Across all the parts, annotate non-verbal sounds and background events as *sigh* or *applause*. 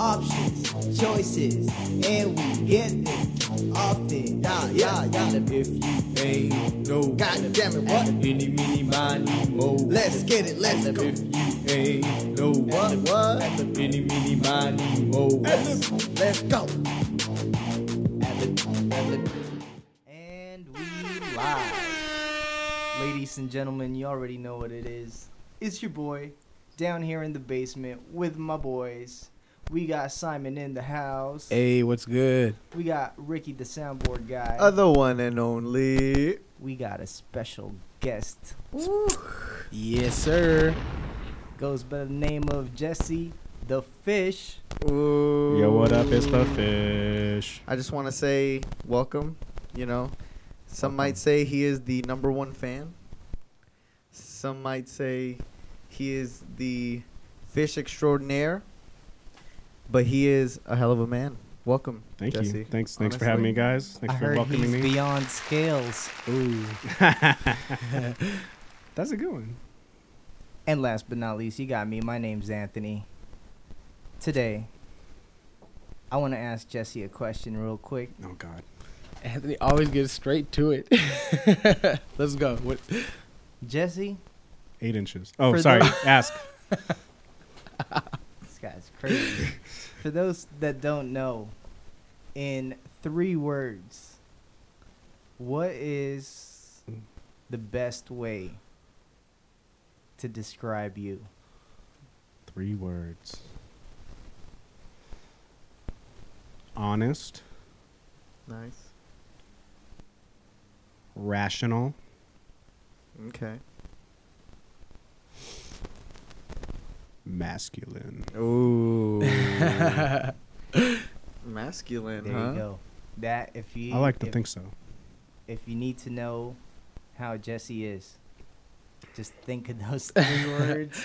options, choices, and we get them often. Yeah, yeah, yeah. And if you ain't no, God damn it, what? Any, mini, miny, mo. Let's get it, let's And go. if you ain't no, What, what? Any, mini, miny, mo. Let's go. And we live. Ladies and gentlemen, you already know what it is. It's your boy down here in the basement with my boys. We got Simon in the house. Hey, what's good? We got Ricky the soundboard guy. Other one and only. we got a special guest. Yes, sir. Goes by the name of Jesse the Fish. Ooh. Yo, what up? It's the fish. I just want to say welcome. You know, some might say he is the number one fan. Some might say he is the fish extraordinaire. But he is a hell of a man. Welcome, Thank Jesse. you. Thanks. Thanks for having me, guys. Thanks I for heard welcoming he's me. beyond scales. Ooh. *laughs* That's a good one. And last but not least, you got me. My name's Anthony. Today, I want to ask Jesse a question real quick. Oh God. Anthony always gets straight to it. *laughs* Let's go. What? Jesse, Eight inches. Oh, For sorry. those- Ask. *laughs* this guy's crazy. For those that don't know, in three words, what is the best way to describe you? Three words. Honest, Nice. rational, Okay. Masculine. Ooh. *laughs* Masculine, There huh? you go. That if you I like to if, think so. if you need to know how Jesse is, just think of those three *laughs* words,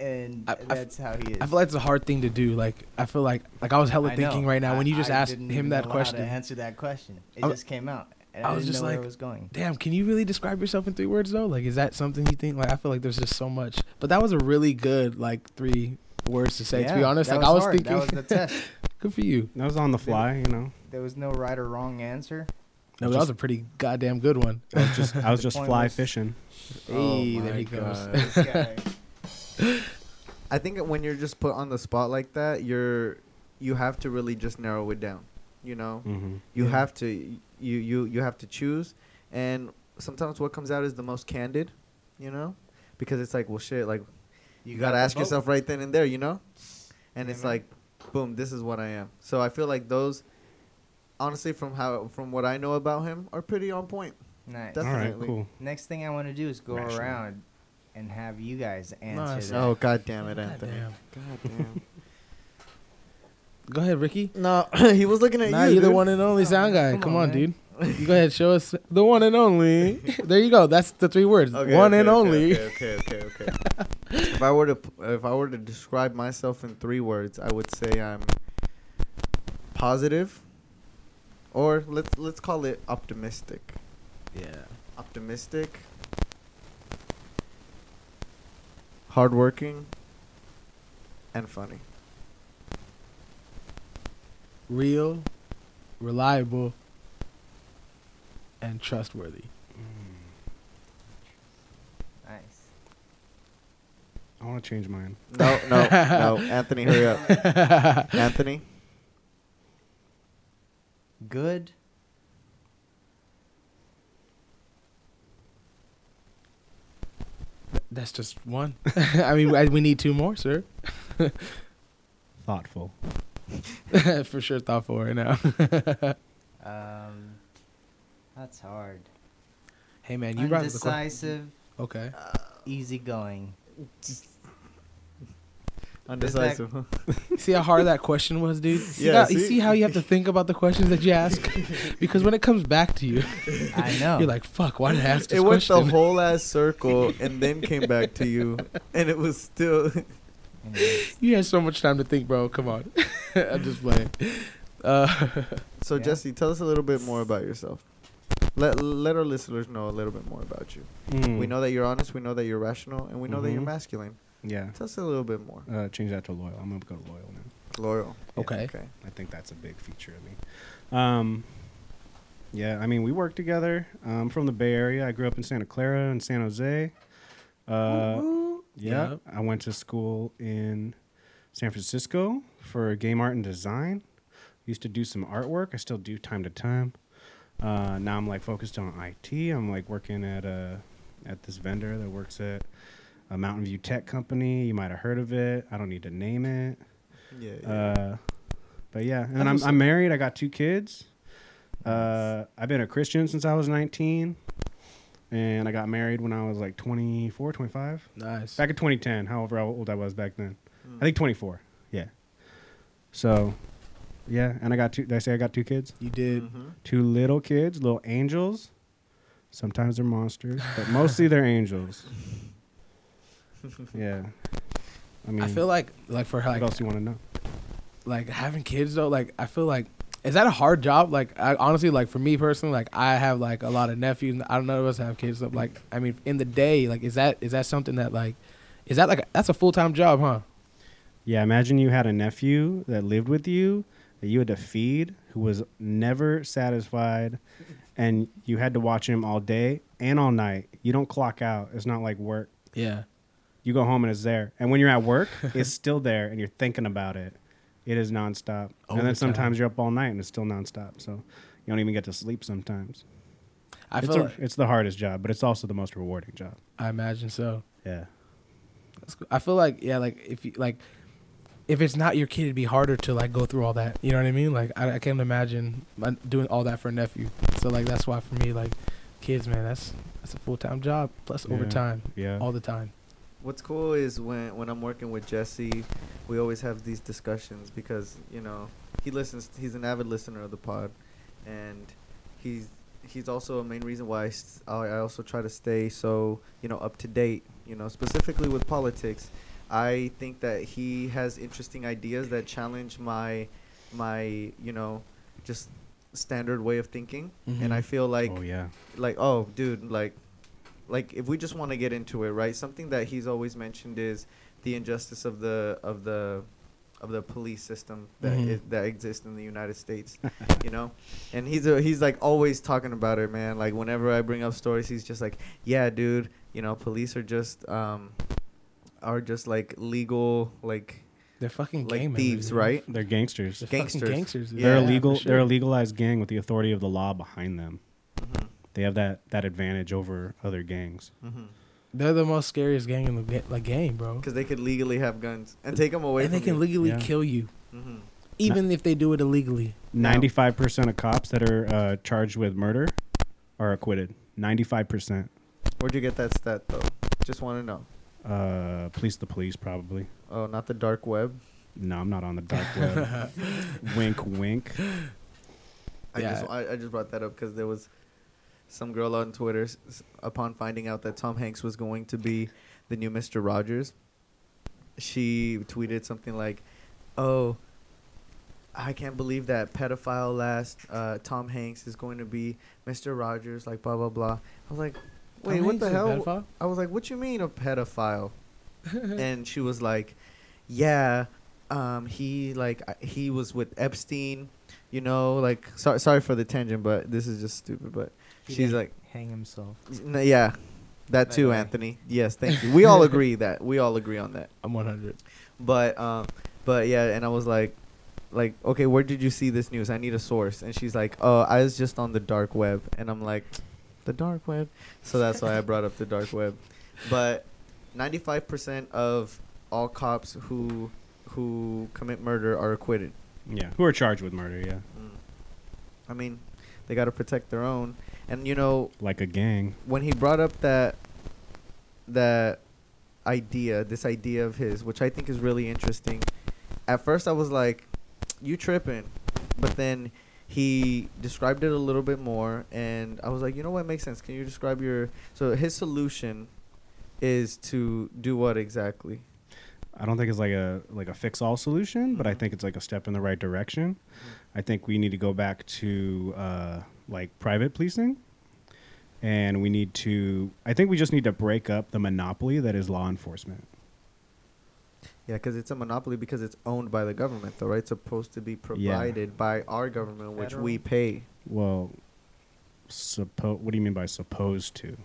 and I- I f- that's how he is. I feel like it's a hard thing to do. Like I feel like like I was hella I thinking know. right now when you just I asked didn't him even that know how question. To answer that question, it I- just came out. And I I, was didn't just know where like, it was going. Damn, can you really describe yourself in three words though? Like, is that something you think? Like, I feel like there's just so much. But that was a really good like three words to say. to be honest, that like I was hard. thinking, that was the test. *laughs* good for you. That was on the fly, you know. There was no right or wrong answer. No, but that was a pretty goddamn good one. I was just, I was *laughs* just fly was- fishing. Hey, Oh there my he goes. God. *laughs* This. I think when you're just put on the spot like that, you're you have to really just narrow it down. You know, Mm-hmm. you Yeah. have to you you you have to choose, and sometimes what comes out is the most candid. You know, because it's like, well, shit, like you, got gotta ask vote. yourself right then and there. You know, and Yeah, it's man. like, boom, this is what I am. So I feel like those, honestly, from how from what I know about him, are pretty on point. Nice. All right, cool. Next thing I want to do is go Rational. around and have you guys answer Nice. that. Oh god damn it, Anthony. Goddamn. God damn. Go ahead, Ricky. no, *laughs* he was looking at Nah, you. you're the one and only Oh, sound guy. come Come, on, on, man. dude. You *laughs* go ahead, show us the one and only. there you go. That's the three words. Okay, one okay, and okay, only. Okay, okay, okay, okay. if I were to if I were to describe myself in three words, I would say I'm positive, or let's let's call it optimistic. Yeah. Optimistic, hardworking, and funny. Real, reliable, and trustworthy. Mm. Nice. I want to change mine. No, no, *laughs* no. Anthony, hurry up. *laughs* Anthony. Good. That's just one. *laughs* I mean, I, we need two more, sir. Thoughtful. *laughs* For sure, thoughtful right now. *laughs* Um, that's hard. hey, man, you brought the question. Undecisive, Okay. easygoing. *laughs* Undecisive. huh? See how hard that question was, dude? See, Yeah, that- you see? see how you have to think about the questions that you ask? because when it comes back to you, I know. you're like, fuck, why did I ask this question?" It went the whole ass circle and then came back to you, and it was still. You had so much time to think, bro. Come on. *laughs* I'm just playing. Uh, *laughs* So Yeah. Jesse, tell us a little bit more about yourself. Let let our listeners know a little bit more about you. Mm. We know that you're honest. We know that you're rational, and we know that you're Mhm. masculine. Yeah. Tell us a little bit more. Uh, change that to loyal. I'm gonna go to loyal now. Loyal. Yeah, Okay. Okay. I think that's a big feature of me. Um, yeah, I mean, we work together. I'm from the Bay Area. I grew up in Santa Clara and San Jose. Uh, yeah, Yep. I went to school in San Francisco for game art and design. Used to do some artwork. I still do time to time. Uh, now I'm like focused on IT. I'm like working at a at this vendor that works at a Mountain View tech company. You might have heard of it. I don't need to name it. Yeah. yeah. Uh, but yeah, and I'm I'm married. I got two kids. Uh, I've been a Christian since I was 19, and I got married when I was like 24, 25. Nice. Back in 2010, however old I was back then. Mm. I think 24. Yeah. So, yeah, and I got two. Did I say I got two kids? You did. Mhm. Two little kids, little angels. Sometimes they're monsters, but mostly they're angels. *laughs* Yeah. I mean, I feel like like for what like else you want to know? like having kids though. Like I feel like is that a hard job? Like I honestly like for me personally, like I have like a lot of nephews. I don't know of us have kids. So like I mean, in the day, like is that is that something that like is that like a, that's a full time job, huh? Yeah, imagine you had a nephew that lived with you that you had to feed who was never satisfied and you had to watch him all day and all night. You don't clock out. It's not like work. Yeah. You go home and it's there. And when you're at work, *laughs* it's still there and you're thinking about it. It is nonstop. And then sometimes you're up all night and it's still nonstop. So you don't even get to sleep sometimes. I it's, feel a- like, it's the hardest job, but it's also the most rewarding job. I imagine so. Yeah. That's cool. I feel like yeah, like if you like if it's not your kid, it'd be harder to like go through all that. You know what I mean? Like I, I can't imagine doing all that for a nephew. So like that's why for me, like kids, man, that's that's a full time job plus Yeah. overtime Yeah. all the time. What's cool is when when I'm working with Jesse, we always have these discussions because you know he listens. He's an avid listener of the pod, and he's he's also a main reason why I also try to stay so you know up to date. You know, specifically with politics, I think that he has interesting ideas that challenge my my you know just standard way of thinking, and I Mhm. feel like oh, yeah. like oh dude like like if we just want to get into it right something that he's always mentioned is the injustice of the of the of the police system that Mhm. i- that exists in the United States *laughs* you know and he's a, he's like always talking about it man like whenever I bring up stories he's just like yeah dude you know police are just um are just like legal like They're fucking like gang thieves members, right They're gangsters. They're fucking Gangsters. gangsters. dude. they're Yeah, a legal. They're a legalized gang with the authority of the law behind them. Mhm, They have that that advantage over other gangs. mhm. They're the most scariest gang in the ga- like game, bro. because they could legally have guns and take them away And from they can you. legally Yeah. kill you, Mhm. even if they do it illegally. Ninety-five percent of cops that are uh, charged with murder are acquitted. Ninety-five percent. Where'd you get that stat though? Just want to know. Uh, police the police probably. Oh, not the dark web. No, I'm not on the dark web. *laughs* wink, wink. I Yeah. just I, I just brought that up because there was some girl on Twitter s- s- upon finding out that Tom Hanks was going to be the new Mister Rogers. She tweeted something like, "Oh, I can't believe that pedophile last uh, Tom Hanks is going to be Mister Rogers." Like blah blah blah. I was like, "Wait, what the hell?" pedophile? I was like, "What you mean a pedophile?" *laughs* and she was like, "Yeah, um, he like he was with Epstein, you know, like sorry sorry for the tangent, but this is just stupid. But He she's like, hang himself. "N- yeah, that That too, guy. Anthony. Yes, thank you. *laughs* We all agree that we all agree on that. I'm 100. But um, but yeah, and I was like." Like okay, where did you see this news? I need a source. And she's like, "Oh, I was just on the dark web." And I'm like, "The dark web." So that's why I brought up the dark web. But 95% of all cops who who commit murder are acquitted. Yeah, who are charged with murder? Yeah, mm. I mean, they got to protect their own. And you know, like a gang. when he brought up that that idea, this idea of his, which I think is really interesting. At first I was like, you tripping. But then he described it a little bit more and I was like, you know what makes sense? Can you describe your so his solution is to do what exactly? I don't think it's like a like a fix all solution, but I Mhm. think it's like a step in the right direction. I think we need to go back to uh, like private policing, and we need to. I think we just need to break up the monopoly that is law enforcement. Yeah, because it's a monopoly because it's owned by the government, though, right? It's supposed to be provided by our government, which we pay. Well, suppo- What do you mean by supposed to?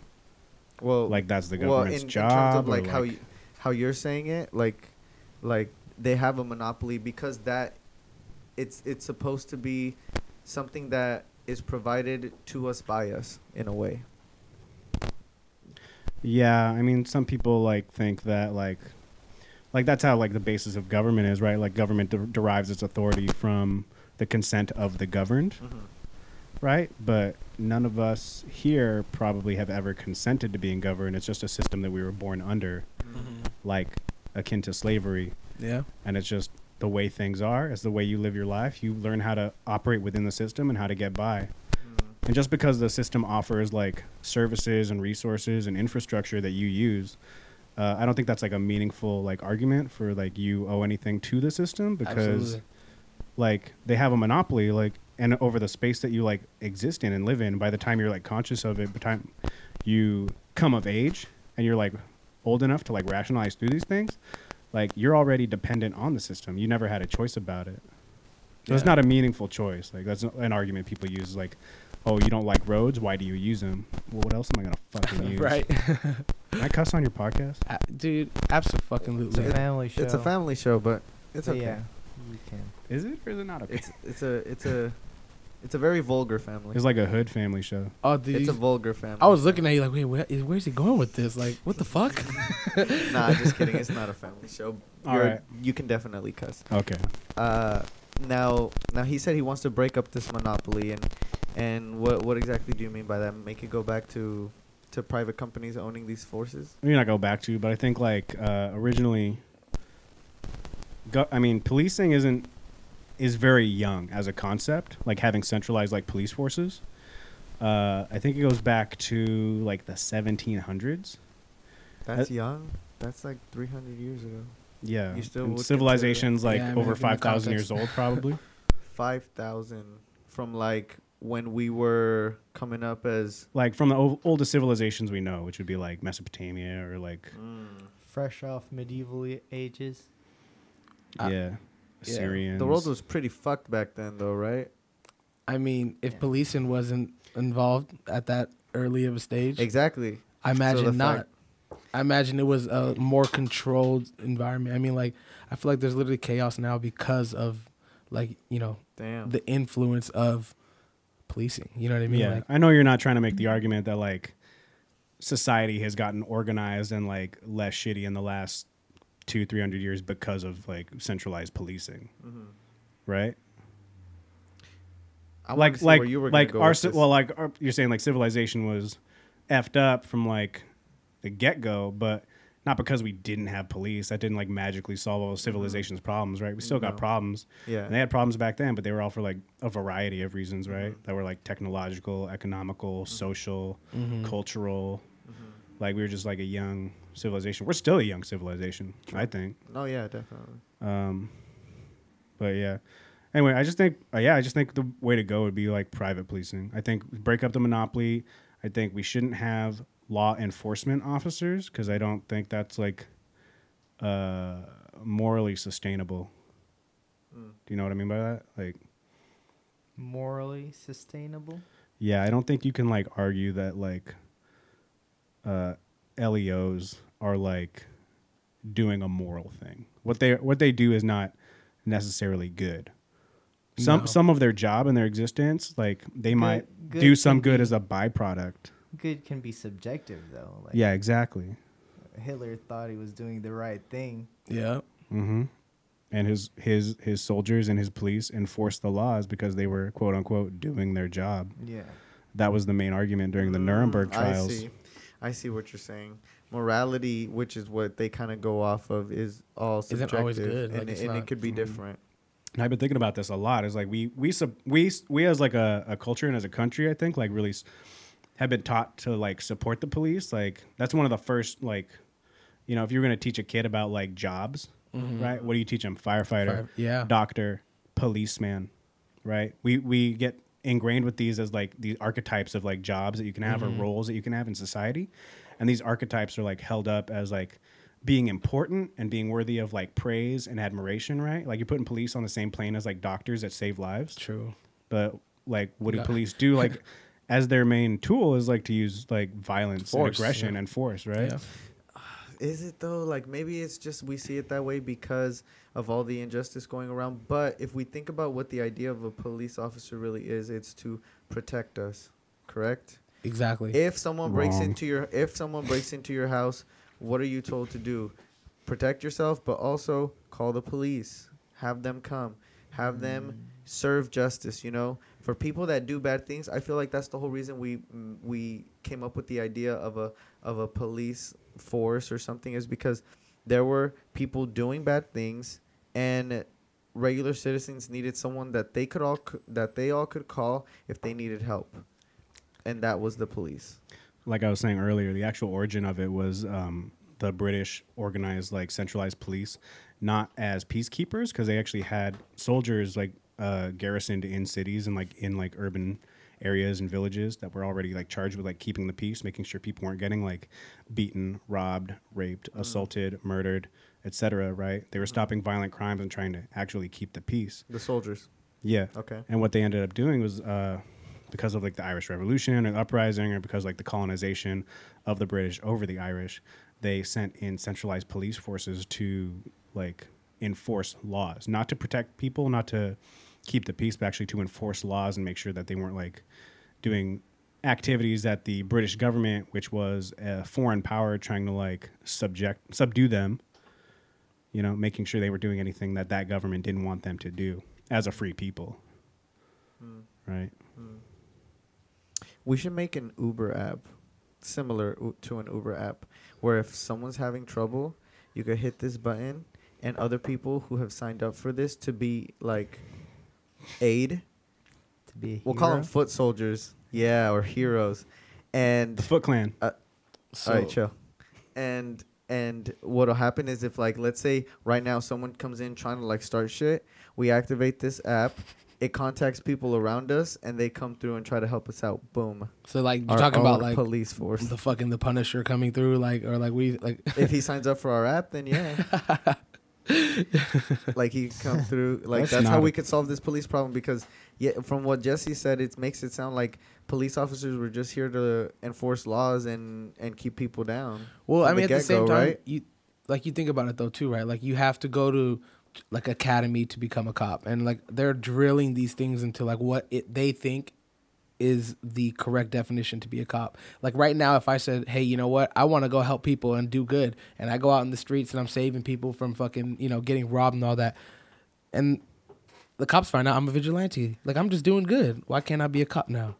Well, Like that's the well, government's in, job. in terms of or like, how like- you, how you're saying it, like, like they have a monopoly because that it's it's supposed to be something that is provided to us by us in a way. Yeah, I mean, some people like think that like, like that's how like the basis of government is, right? Like government de- derives its authority from the consent of the governed, mm-hmm. right? But none of us here probably have ever consented to being governed. It's just a system that we were born under, mm-hmm. like akin to slavery, Yeah. and it's just the way things are. It's the way you live your life. You learn how to operate within the system and how to get by. Mm-hmm. And just because the system offers like services and resources and infrastructure that you use, uh, I don't think that's like a meaningful like argument for like you owe anything to the system because Absolutely. like they have a monopoly like and over the space that you like exist in and live in. By the time you're like conscious of it, by the time you come of age and you're like old enough to like rationalize through these things, like you're already dependent on the system. You never had a choice about it. So it's not a meaningful choice. Like that's an argument people use. Like, oh, you don't like roads? Why do you use them? Well, what else am I gonna fucking *laughs* use? right. Can I cuss on your podcast? Uh, Dude, It's absolutely. a family show. It's a family show, but it's okay. Yeah, you can. Is it or is it not okay? It's it's a it's a it's a very vulgar family. It's like a hood family show. Oh, dude. It's a vulgar family. I was looking at you like, wait, where, where's he going with this? Like, what the fuck? *laughs* nah, just kidding. It's not a family show. All You're- right. You can definitely cuss. Okay. Uh, now, now he said he wants to break up this monopoly, and and what what exactly do you mean by that? Make it go back to to private companies owning these forces? I mean, not go back to, but I think like uh, originally, go, I mean, policing isn't is very young as a concept. Like having centralized like police forces. Uh, I think it goes back to like the 1700s. That's Uh, young. That's like 300 years ago. Yeah, You still and would consider civilizations like Yeah, I mean, over five thousand years old, probably. *laughs* 5,000 from like when we were coming up as. like from the o- oldest civilizations we know, which would be like Mesopotamia or like Fresh off medieval ages. Uh, yeah, yeah. The world was pretty fucked back then, though, right? I mean, if Yeah. policing wasn't involved at that early of a stage, Exactly. I So imagine not. fact- I imagine it was a more controlled environment. I mean, like, I feel like there's literally chaos now because of, like, you know, Damn. the influence of policing. You know what I mean? yeah, Like, I know you're not trying to make the argument that like society has gotten organized and like less shitty in the last two, three hundred years because of like centralized policing, Mhm. right? I like see like where you were like go our with this. well like our, you're saying like civilization was effed up from like the get go, but not because we didn't have police. That didn't like magically solve all civilization's problems, right? We still got Mm-hmm. No. problems. yeah. And they had problems back then, but they were all for like a variety of reasons, right? Mm-hmm. That were like technological, economical, social, mhm. cultural. Mm-hmm. Like we were just like a young civilization. We're still a young civilization, I think. Oh yeah, definitely. Um, but yeah. Anyway, I just think, uh, yeah, I just think the way to go would be like private policing. I think break up the monopoly. I think we shouldn't have law enforcement officers because I don't think that's like uh, morally sustainable. Mm. Do you know what I mean by that? Like, Morally sustainable. yeah, I don't think you can like argue that like uh, LEOs are like doing a moral thing. What they what they do is not necessarily good. Some No. some of their job and their existence, like they might good do some good be- as a byproduct. Good can be subjective though. Like yeah, exactly. Hitler thought he was doing the right thing. Yeah. Mm-hmm. And his his his soldiers and his police enforced the laws because they were quote unquote doing their job. Yeah. That was the main argument during the Nuremberg Mm, trials. I see. I see what you're saying. Morality, which is what they kind of go off of, is all Isn't subjective, always good, and, like, it, and not- it could be Mhm. different. And I've been thinking about this a lot. Is like we we sub, we we as like a, a culture and as a country, I think like really s- have been taught to like support the police. Like that's one of the first like, you know, if you're gonna teach a kid about like jobs, Mhm. right? What do you teach them? Firefighter, Fire- yeah. doctor, policeman, right? We we get ingrained with these as like these archetypes of like jobs that you can have Mhm. or roles that you can have in society, and these archetypes are like held up as like being important and being worthy of like praise and admiration, right? Like you're putting police on the same plane as like doctors that save lives. True. But like, what do Yeah. police do? Like, *laughs* as their main tool is like to use like violence Force, and aggression yeah. and force, right? Yeah. Uh, is it though? Like maybe it's just we see it that way because of all the injustice going around. But if we think about what the idea of a police officer really is, it's to protect us. Correct? Exactly. If someone breaks into your if someone breaks into your house, what are you told to do? Protect yourself, but also call the police. Have them come. Have them mm. serve justice, you know? For people that do bad things, I feel like that's the whole reason we we came up with the idea of a of a police force or something is because there were people doing bad things and regular citizens needed someone that they could all that they all could call if they needed help. And that was the police. like I was saying earlier, the actual origin of it was um, the British organized like centralized police, not as peacekeepers, because they actually had soldiers like uh, garrisoned in cities and like in like urban areas and villages that were already like charged with like keeping the peace, making sure people weren't getting like beaten, robbed, raped, assaulted, murdered, etc. Right? They were stopping violent crimes and trying to actually keep the peace. The soldiers. Yeah. Okay. And what they ended up doing was uh, because of like the Irish Revolution or uprising, or because like the colonization of the British over the Irish, they sent in centralized police forces to like enforce laws, not to protect people, not to keep the peace, but actually to enforce laws and make sure that they weren't like doing activities that the British government, which was a foreign power, trying to like subject subdue them. You know, making sure they were doing anything that that government didn't want them to do as a free people hmm. right? Hmm. We should make an Uber app similar u- to an Uber app where if someone's having trouble, you could hit this button and other people who have signed up for this to be like aid, To be a we'll call them foot soldiers. Yeah, or heroes. And The Foot Clan. Uh, so, all right, chill. And and what'll happen is if like let's say right now someone comes in trying to like start shit, we activate this app. It contacts people around us, and they come through and try to help us out. Boom. so like you're Our talking about like police force. the fucking the Punisher coming through, like or like we like if he signs up for our app, then yeah. *laughs* *laughs* like he come *laughs* through. Like That's that's, how we could solve this police problem because yeah, from what Jesse said, it makes it sound like police officers were just here to enforce laws and and keep people down. Well, I mean, the at the same time, right? you like you think about it though too, right? Like you have to go to like academy to become a cop, and like they're drilling these things into like what it they think is the correct definition to be a cop. Like right now, if I said, "Hey, you know what? I want to go help people and do good," and I go out in the streets and I'm saving people from fucking you know getting robbed and all that, and the cops find out I'm a vigilante, like I'm just doing good. Why can't I be a cop now?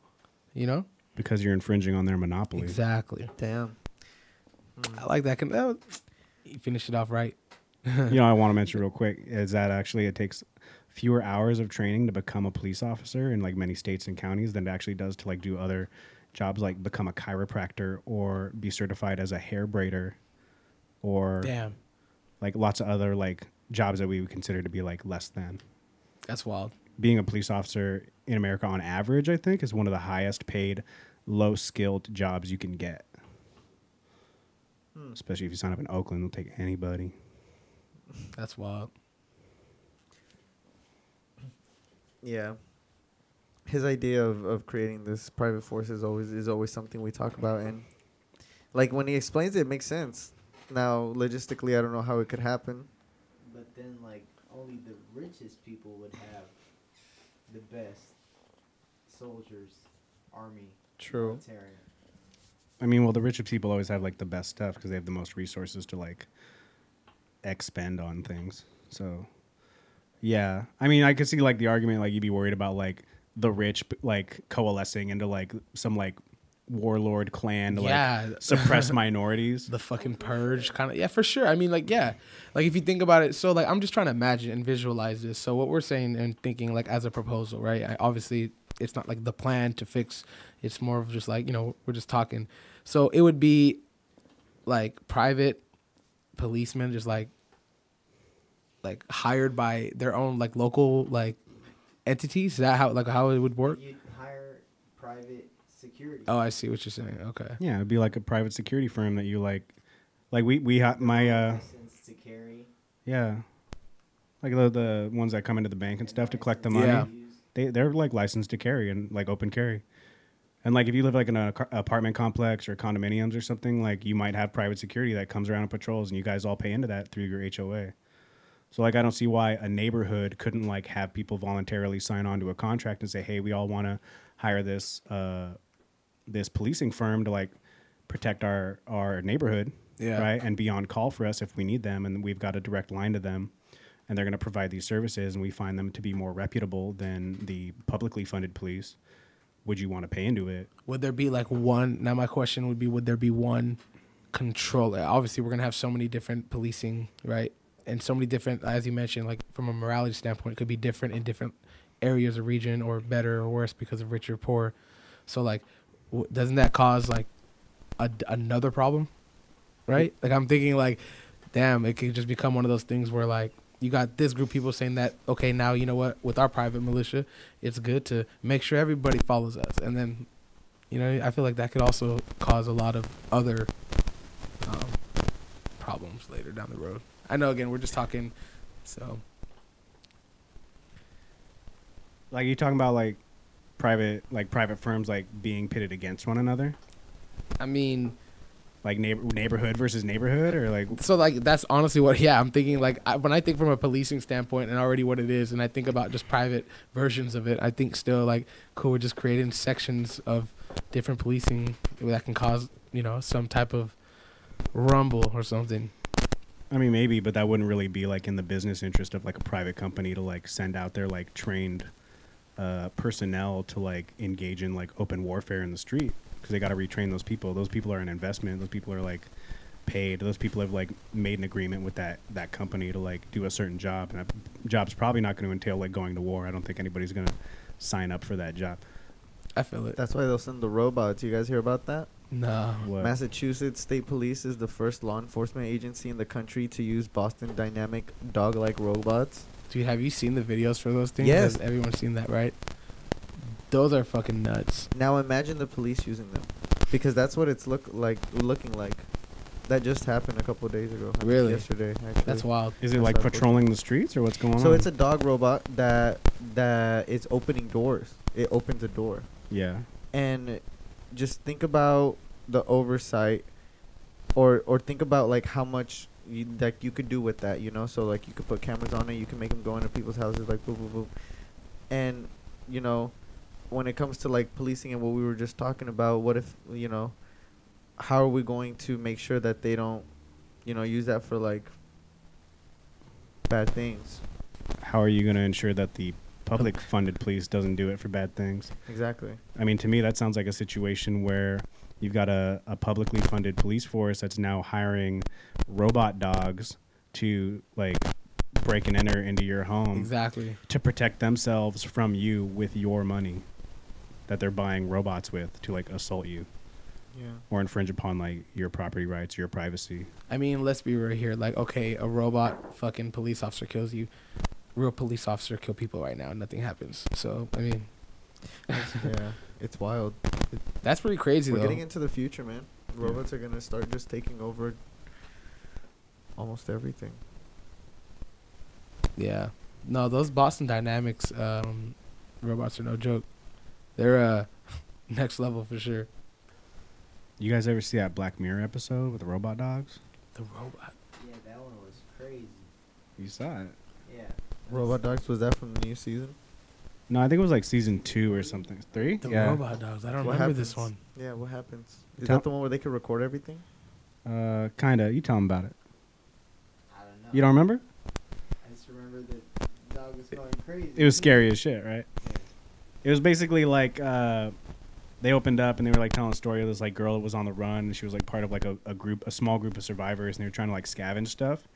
You know because you're infringing on their monopoly. exactly. Damn. Hmm. I like that. Can that was- you finish it off right? you know, I want to mention *laughs* real quick is that actually it takes fewer hours of training to become a police officer in like many states and counties than it actually does to like do other jobs like become a chiropractor or be certified as a hair braider or Damn, like lots of other like jobs that we would consider to be like less than. that's wild. Being a police officer in America on average, I think, is one of the highest paid, low skilled jobs you can get. Hmm. Especially if you sign up in Oakland, they'll take anybody. That's wild. Yeah. His idea of, of creating this private force is always is always something we talk about and like when he explains it, it makes sense. Now logistically I don't know how it could happen. But then, like, only the richest people would have the best soldiers, army, True. military. I mean, well, the richer people always have like the best stuff because they have the most resources to like expend on things. So, yeah, I mean, I could see like the argument like you'd be worried about like the rich like coalescing into like some like warlord clan to Yeah. like suppress *laughs* minorities. The fucking purge kind of yeah, for sure. I mean, like yeah, like if you think about it, so like I'm just trying to imagine and visualize this. So what we're saying and thinking like as a proposal, right? I, obviously, it's not like the plan to fix. It's more of just like you know we're just talking. So it would be like private policemen, just like like hired by their own like local like entities. Is that how like how it would work? You'd hire private security. Oh, I see what you're saying. Okay. Yeah, it'd be like a private security firm that you like Like we we ha- my uh license to carry. yeah, like the the ones that come into the bank and stuff to collect the money. Yeah. They they're like licensed to carry and like open carry. And like if you live like in an apartment complex or condominiums or something, like you might have private security that comes around and patrols, and you guys all pay into that through your HOA. So like I don't see why a neighborhood couldn't like have people voluntarily sign on to a contract and say, hey, we all want to hire this uh, this policing firm to like protect our our neighborhood, Yeah. right, and be on call for us if we need them, and we've got a direct line to them, and they're going to provide these services, and we find them to be more reputable than the publicly funded police. Would you want to pay into it? Would there be like one? Now my question would be: Would there be one controller? Obviously, we're gonna have so many different policing, right? And so many different, as you mentioned, like from a morality standpoint, it could be different in different areas or region, or better or worse because of rich or poor. So like, w- doesn't that cause like a, another problem? Right? Like I'm thinking like, damn, it could just become one of those things where like you got this group of people saying that okay now you know what with our private militia it's good to make sure everybody follows us and then you know i feel like that could also cause a lot of other um, problems later down the road i know again we're just talking so. Like you talking about like private like private firms like being pitted against one another, i mean. Like neighbor neighborhood versus neighborhood, or like so like that's honestly what *laughs* yeah i'm thinking like I, when i think from a policing standpoint and already what it is and i think about just private versions of it i think still like cool we're just creating sections of different policing that can cause you know some type of rumble or something I mean, maybe, but that wouldn't really be like in the business interest of like a private company to like send out their like trained uh, personnel to like engage in like open warfare in the street because they got to retrain those people. Those people are an investment. Those people are like paid. Those people have like made an agreement with that that company to like do a certain job, and that job's probably not going to entail like going to war. I don't think anybody's going to sign up for that job. i feel it That's why they'll send the robots. You guys hear about that? No What? Massachusetts State Police is the first law enforcement agency in the country to use Boston Dynamic dog-like robots. Dude, have you seen the videos for those things? Yes. Has everyone seen that, right? Those are fucking nuts. Now imagine the police using them, because that's what it's look like looking like. That just happened a couple of days ago. I Really? Yesterday, actually. That's wild. Is it That's like patrolling the streets or what's going on? So it's a dog robot that that is opening doors. It opens a door, yeah. and just think about the oversight, or or think about like how much you, you could do with that. You know, so like you could put cameras on it. You can make them go into people's houses like boop boop boop, and you know, when it comes to like policing and what we were just talking about, what if you know, how are we going to make sure that they don't, you know, use that for like bad things? How are you going to ensure that the public funded police doesn't do it for bad things? Exactly. I mean, to me, that sounds like a situation where you've got a, a publicly funded police force that's now hiring robot dogs to like break and enter into your home Exactly. to protect themselves from you with your money that they're buying robots with to like assault you Yeah. or infringe upon like your property rights, your privacy. I mean, let's be real here. Like, okay, a robot fucking police officer kills you. Real police officer kill people right now. Nothing happens. So, I mean, yeah. *laughs* It's wild. that's pretty crazy We're though. getting into the future, man. Robots are gonna start just taking over almost everything. yeah. No, those Boston Dynamics um, robots are no joke. They're uh, *laughs* next level for sure. You guys ever see that Black Mirror episode with the robot dogs? The robot. Yeah, that one was crazy. You saw it. Yeah. Robot Dogs was that from the new season? No, I think it was like season two or something. Three? The yeah. robot dogs. I don't What remember this one. Yeah, what happens? Is Tell- that the one where they could record everything? Uh, kinda. You tell them about it. I don't know. You don't remember? I just remember the dog was going crazy. It was scary as shit, right? Yeah. It was basically like uh, they opened up and they were like telling a story of this like girl that was on the run and she was like part of like a, a group, a small group of survivors, and they were trying to like scavenge stuff.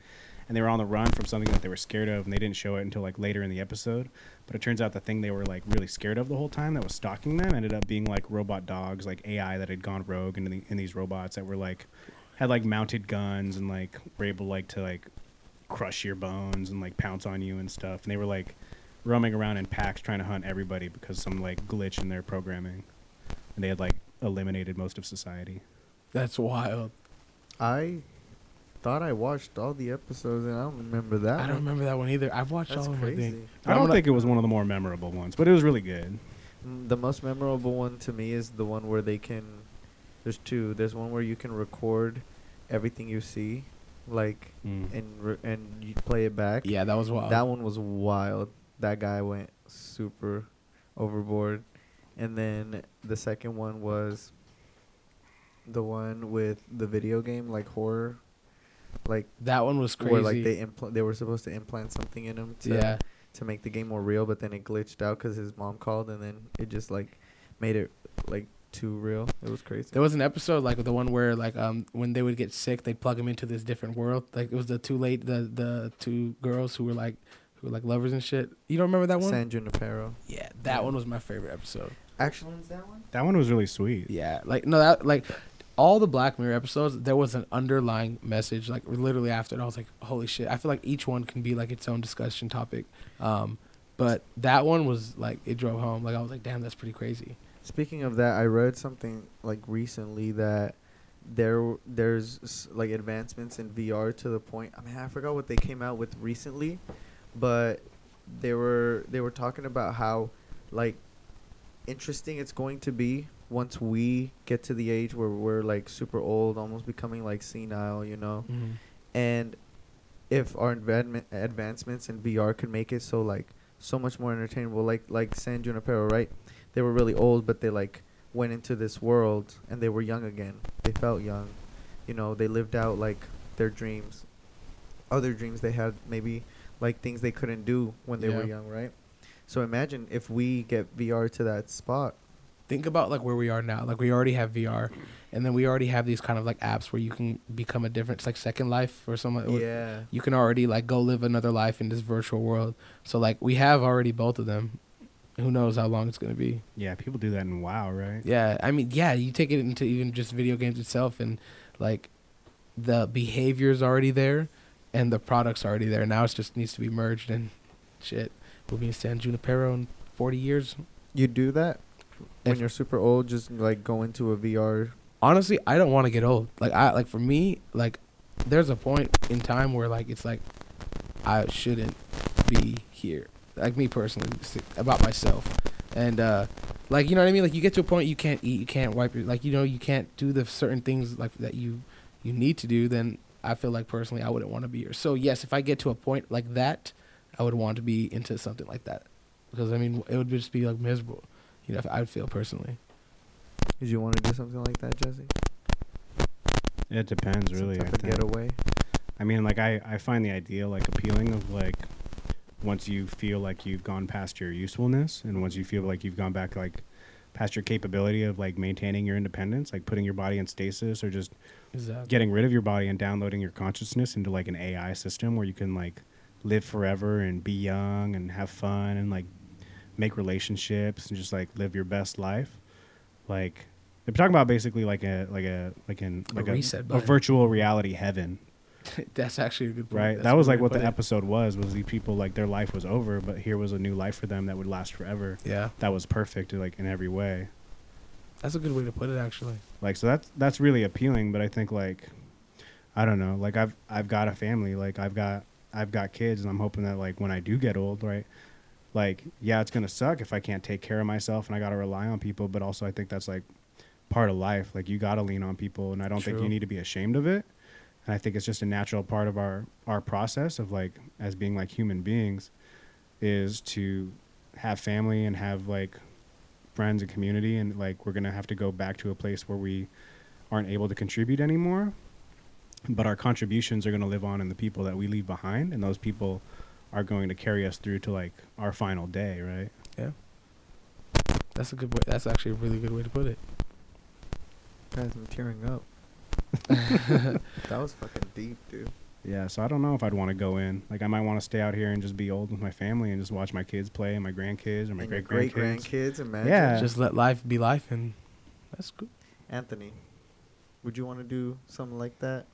And they were on the run from something that they were scared of, and they didn't show it until like later in the episode. But it turns out the thing they were like really scared of the whole time that was stalking them ended up being like robot dogs, like AI that had gone rogue into the, in these robots that were like had like mounted guns and like were able like to like crush your bones and like pounce on you and stuff. And they were like roaming around in packs trying to hunt everybody because some like glitch in their programming, and they had like eliminated most of society. That's wild. I thought I watched all the episodes and I don't remember that. I don't one. remember that one either. I've watched That's all of them. I crazy. think. I don't think it was one of the more memorable ones, but it was really good. Mm, The most memorable one to me is the one where they can. There's two. There's one where you can record everything you see, like Mm. and re- and you play it back. Yeah, that was wild. That one was wild. That guy went super overboard. And then the second one was the one with the video game, like horror, like That one was crazy. where like they impl- they were supposed to implant something in him to yeah, to make the game more real, but then it glitched out because his mom called, and then it just like made it like too real. It was crazy. there was an episode like the one where like um when they would get sick, they'd plug them into this different world. Like it was the two late the the two girls who were like who were like lovers and shit. You don't remember that one? San Junipero. yeah, that one was my favorite episode. Actually, When's that one? That one was really sweet. Yeah, like no, that like all the Black Mirror episodes, there was an underlying message. Like literally after it, I was like, holy shit! I feel like each one can be like its own discussion topic. Um, but that one was like it drove home. Like I was like, damn, that's pretty crazy. Speaking of that, I read something like recently that there there's like advancements in VR to the point. I mean, I forgot what they came out with recently, but they were they were talking about how like interesting it's going to be once we get to the age where we're like super old, almost becoming like senile, you know. Mm-hmm. And if our advan- advancements in VR could make it so like so much more entertainable, like like San Junipero, right? They were really old, but they like went into this world and they were young again. They felt young, you know. They lived out like their dreams, other dreams they had, maybe like things they couldn't do when they were young, right? So imagine if we get VR to that spot. Think about like where we are now. Like we already have VR, and then we already have these kind of like apps where you can become a different, it's like Second Life or something. Yeah. You can already like go live another life in this virtual world. So like we have already both of them. Who knows how long it's gonna be? Yeah, people do that in WoW, right? Yeah, I mean, yeah, you take it into even just video games itself, and like the behavior is already there, and the product's already there. Now it just needs to be merged, and shit, we'll be in San Junipero in forty years. You do that when If- you're super old, just like go into a VR. Honestly, I don't want to get old. Like I like for me, like there's a point in time where like it's like I shouldn't be here. Like me personally, about myself, and uh like you know what I mean. Like you get to a point you can't eat, you can't wipe your like you know you can't do the certain things like that you you need to do. Then I feel like personally I wouldn't want to be here. So yes, if I get to a point like that, I would want to be into something like that because I mean it would just be like miserable. You know, if I'd feel personally. Did you want to do something like that, Jesse? It depends, Some really. I type of think. getaway. I mean, like I, I find the idea like appealing of like once you feel like you've gone past your usefulness and once you feel like you've gone back like past your capability of like maintaining your independence, like putting your body in stasis or just Exactly. getting rid of your body and downloading your consciousness into like an AI system where you can like live forever and be young and have fun and like make relationships and just like live your best life. Like they're talking about basically like a like a like an A like a, reset a button. virtual reality heaven *laughs* That's actually a good point. right That's that was like what the it. episode was was these people like their life was over but here was a new life for them that would last forever Yeah, that was perfect like in every way that's a good way to put it. Actually, like so that's that's really appealing but i think like i don't know like i've i've got a family like i've got i've got kids and i'm hoping that like when i do get old right like yeah it's gonna suck if i can't take care of myself and i gotta rely on people but also i think that's like part of life. Like you gotta lean on people and i don't think you need to be ashamed of it. And i think it's just a natural part of our our process of like as being like human beings is to have family and have like friends and community and like we're gonna have to go back to a place where we aren't able to contribute anymore. But our contributions are going to live on in the people that we leave behind and those people are going to carry us through to like our final day right Yeah. that's a good way. That's actually a really good way to put it. Guys, I'm tearing up. *laughs* that was fucking deep, dude. yeah so i don't know if i'd want to go in like i might want to stay out here and just be old with my family and just watch my kids play and my grandkids or my And your great great grandkids grandkids, imagine. Yeah. Just let life be life, and that's good. Anthony, would you want to do something like that?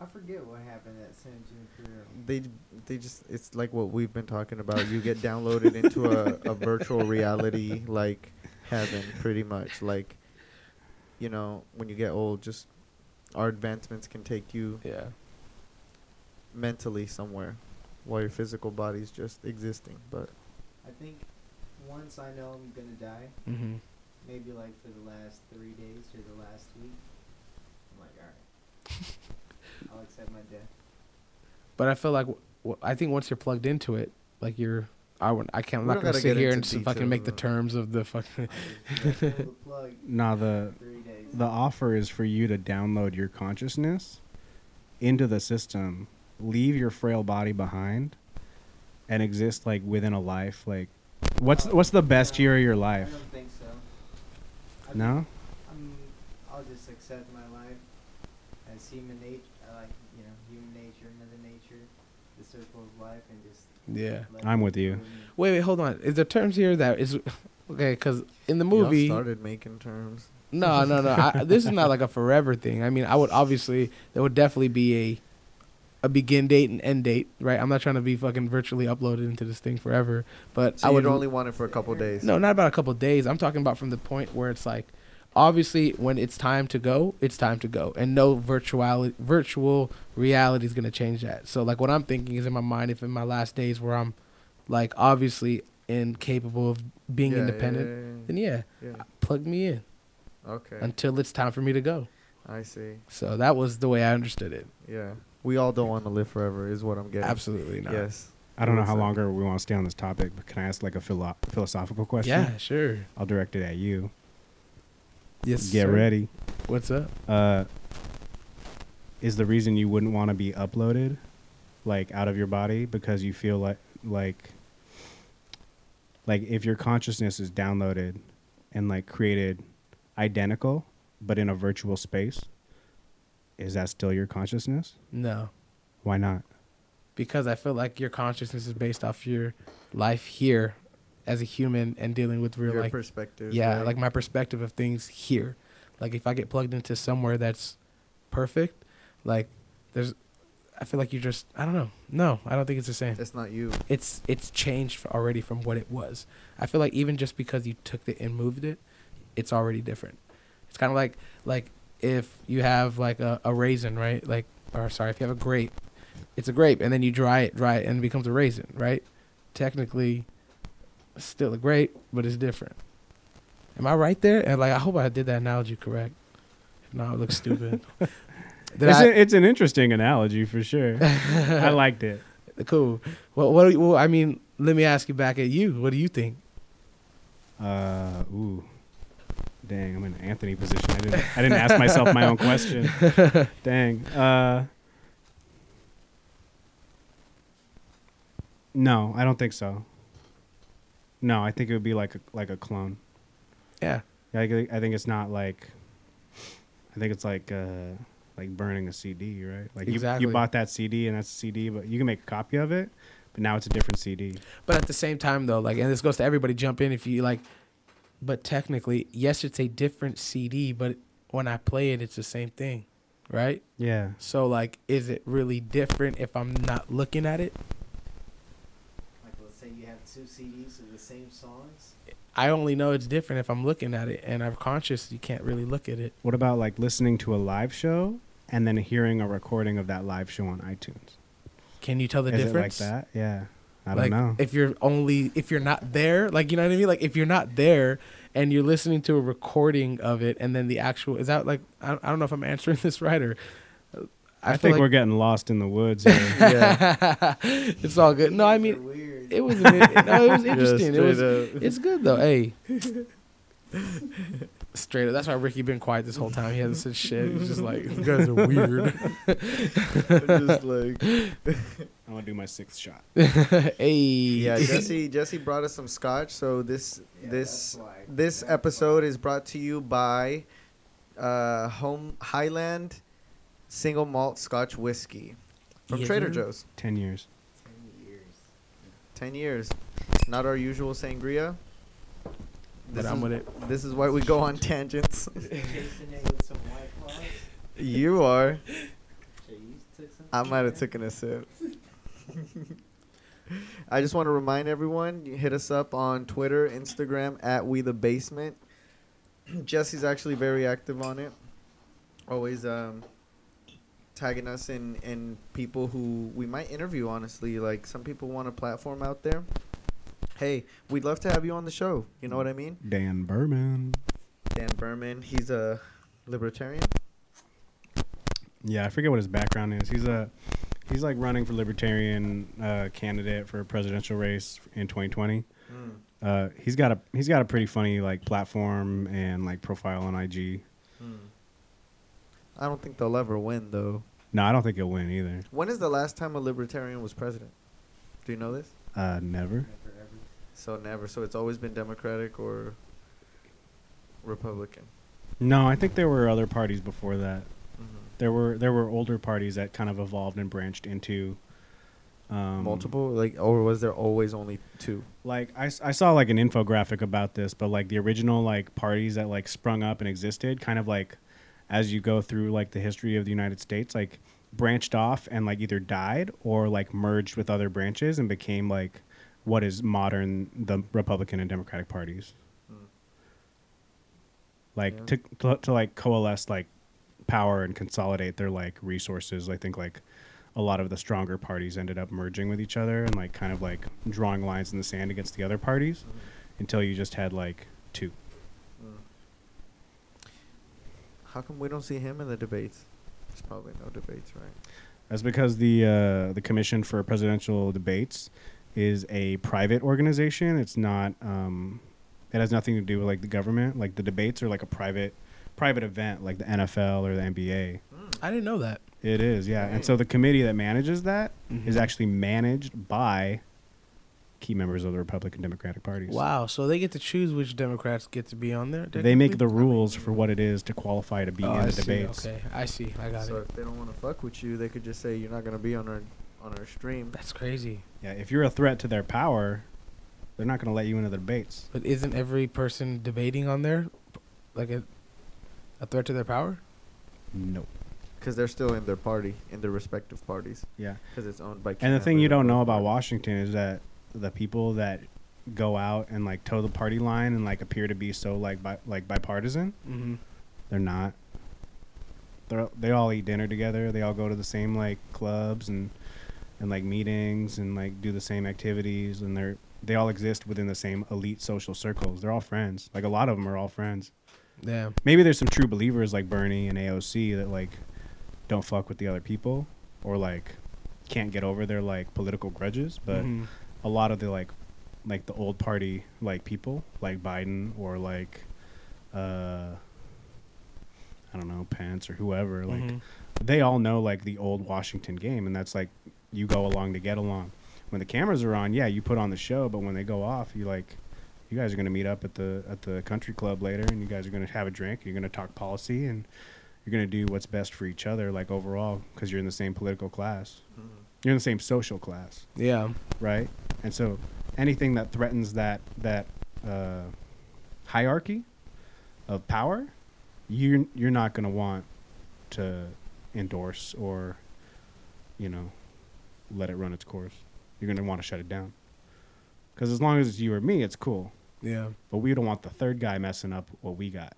I forget what happened at San Junipero. They they just it's like what we've been talking about. You get downloaded into a, a virtual reality like heaven, pretty much. Like, you know, when you get old, just our advancements can take you Yeah, mentally somewhere, while your physical body's just existing. But I think once I know I'm gonna die, Mm-hmm. maybe like for the last three days or the last week, I'm like, alright, *laughs* I'll accept my death. But I feel like w- w- I think once you're plugged into it, like you're. I would, I can't. I'm We not don't gonna gotta sit get here into and s- fucking details make the of- terms of the fucking. I'll just pull the *laughs* plug Nah, the three days. the offer is for you to download your consciousness into the system, leave your frail body behind, and exist like within a life. Like, what's what's the best year of your I life? don't think so. I No. think I'm, I'll just accept my life as human nature. I like you know human nature, mother nature, the circle of life, and just. Yeah. I'm with you. Wait, wait, hold on. Is there terms here that is *laughs* okay? Because in the Y'all movie, started making terms. no, no, no. I, *laughs* this is not like a forever thing. I mean, I would obviously there would definitely be a a begin date and end date, right? I'm not trying to be fucking virtually uploaded into this thing forever, but So I would you'd only want it for a couple days. No, not about a couple days. I'm talking about from the point where it's like, obviously, when it's time to go, it's time to go, and no virtuality, virtual reality is gonna change that. So, like, what I'm thinking is in my mind, if in my last days where I'm, like, obviously incapable of being Yeah, yeah, independent, then yeah, Yeah, yeah. plug me in. Okay. until it's time for me to go. I see. So that was the way I understood it. Yeah. We all don't want to live forever, is what I'm getting. Absolutely not. Yes. I don't know how longer we want to stay on this topic, but can I ask like a philo- philosophical question? Yeah, sure. I'll direct it at you. Yes. Get sir. ready. What's up? Uh, is the reason you wouldn't want to be uploaded, like out of your body, because you feel like like like if your consciousness is downloaded and like created identical, but in a virtual space, is that still your consciousness? No. Why not? because I feel like your consciousness is based off your life here as a human and dealing with real Your like perspective. yeah, right? like my perspective of things here. Like if I get plugged into somewhere that's perfect, like there's I feel like you just I don't know. No, I don't think it's the same. That's not you. It's it's changed already from what it was. I feel like even just because you took it and moved it, it's already different. It's kind of like like if you have like a, a raisin, right? Like or sorry, if you have a grape, it's a grape, and then you dry it, dry it, and it becomes a raisin, right? Technically, it's still a grape, but it's different. Am I right there? And like, I hope I did that analogy correct. If not, it looks stupid. *laughs* It's, I- a, it's an interesting analogy for sure. *laughs* I liked it. cool. Well, what? do you- Well, I mean, let me ask you back at you. What do you think? Uh, ooh, dang, I'm in an Anthony position. I didn't, I didn't ask myself my own question. *laughs* Dang. Uh, no, I don't think so. No, I think it would be like a, like a clone. Yeah. I think, I think it's not like. I think it's like uh, like burning a CD, right? Like you, you bought that CD and that's a CD, but you can make a copy of it, but now it's a different CD. But at the same time, though, like, and this goes to everybody. Jump in if you like. But technically, yes, it's a different CD, but when I play it, it's the same thing, right? Yeah. So, like, is it really different if I'm not looking at it? Like let's say you have two CDs of the same songs. I only know it's different if I'm looking at it, and I'm conscious. You can't really look at it. What about like listening to a live show and then hearing a recording of that live show on iTunes? Can you tell the Is difference? it like that? Yeah. I like, don't know. If you're only if you're not there, like you know what I mean. Like if you're not there and you're listening to a recording of it, and then the actual is that like I, I don't know if I'm answering *laughs* this right or. uh, I, think like- we're getting lost in the woods *laughs* here. Yeah. *laughs* it's all good. No, I mean weird. It was no, it was *laughs* Yeah, interesting. it was up. it's good though. Hey, *laughs* straight up. That's why Ricky been quiet this whole time. He hasn't said shit. He's just like you guys are weird. *laughs* just like I'm gonna do my sixth shot. hey, yeah. Jesse Jesse brought us some scotch. So this Yeah, this that's this episode is brought to you by uh, Home Highland Single Malt Scotch Whiskey from Yes, Trader. Joe's. Ten years. Ten years. Not our usual sangria. but I'm with it. This is why we go on tangents. Chasing it *laughs* with some white claws. you are. Jay, took some. I might have taken a sip. *laughs* I just want to remind everyone, you hit us up on Twitter, Instagram at We the Basement. *clears throat* Jesse's actually very active on it. Always um, tagging us in and people who we might interview. Honestly, like some people want a platform out there. Hey, we'd love to have you on the show. You know what I mean? Dan Behrman. Dan Behrman, he's a libertarian. Yeah, I forget what his background is. He's a he's like running for libertarian uh, candidate for a presidential race in 2020. Mm. Uh, he's got a he's got a pretty funny like platform and like profile on IG. Hmm. I don't think they'll ever win though. No, I don't think he'll win either. When is the last time a libertarian was president? Do you know this? Uh, never. So never. So it's always been Democratic or Republican. No, I think there were other parties before that. hmm There were there were older parties that kind of evolved and branched into um, Multiple, like, or was there always only two? Like I, I saw like an infographic about this, but like the original like parties that like sprung up and existed, kind of like as you go through like the history of the United States, like branched off and like either died or like merged with other branches and became like what is modern the Republican and Democratic parties. Hmm. Like Yeah. to, to to like coalesce like power and consolidate their like resources. I think like a lot of the stronger parties ended up merging with each other and like kind of like drawing lines in the sand against the other parties until you just had like two. Mm. How come we don't see him in the debates? There's probably no debates, right? That's because the uh, the Commission for Presidential Debates is a private organization. It's not. Um, it has nothing to do with like the government. Like the debates are like a private private event, like the NFL or the NBA. I didn't know that. It is, yeah. And so the committee that manages that is Mhm. actually managed by key members of the Republican Democratic parties. Wow, so they get to choose which Democrats get to be on there. They make the rules for what it is to qualify to be Oh, in I the see. debates. Okay, I see. I got so it. if they don't want to fuck with you, they could just say you're not gonna be on our on our stream. That's crazy. Yeah, if you're a threat to their power, they're not going to let you into the debates. But isn't every person debating on there like a a threat to their power? No. Because they're still in their party, in their respective parties. Yeah. Because it's owned by. And the thing you don't know about parties. Washington is that the people that go out and like toe the party line and like appear to be so like bi- like bipartisan, Mm-hmm. they're not. They they all eat dinner together. They all go to the same like clubs and and like meetings and like do the same activities and they're they all exist within the same elite social circles. They're all friends. Like a lot of them are all friends. Yeah. Maybe there's some true believers like Bernie and AOC that like don't fuck with the other people or like can't get over their like political grudges, but Mhm. A lot of the like like the old party like people like Biden or like uh I don't know Pence or whoever like Mhm. they all know like the old Washington game and that's like you go along to get along. When the cameras are on, yeah, you put on the show, but when they go off, you like you guys are going to meet up at the at the country club later and you guys are going to have a drink, you're going to talk policy and you're going to do what's best for each other like overall cuz you're in the same political class. Mhm. You're in the same social class Yeah. right? And so anything that threatens that that uh, hierarchy of power, you're you're not going to want to endorse or you know let it run its course. You're going to want to shut it down. Because as long as it's you or me, it's cool. Yeah. But we don't want the third guy messing up what we got.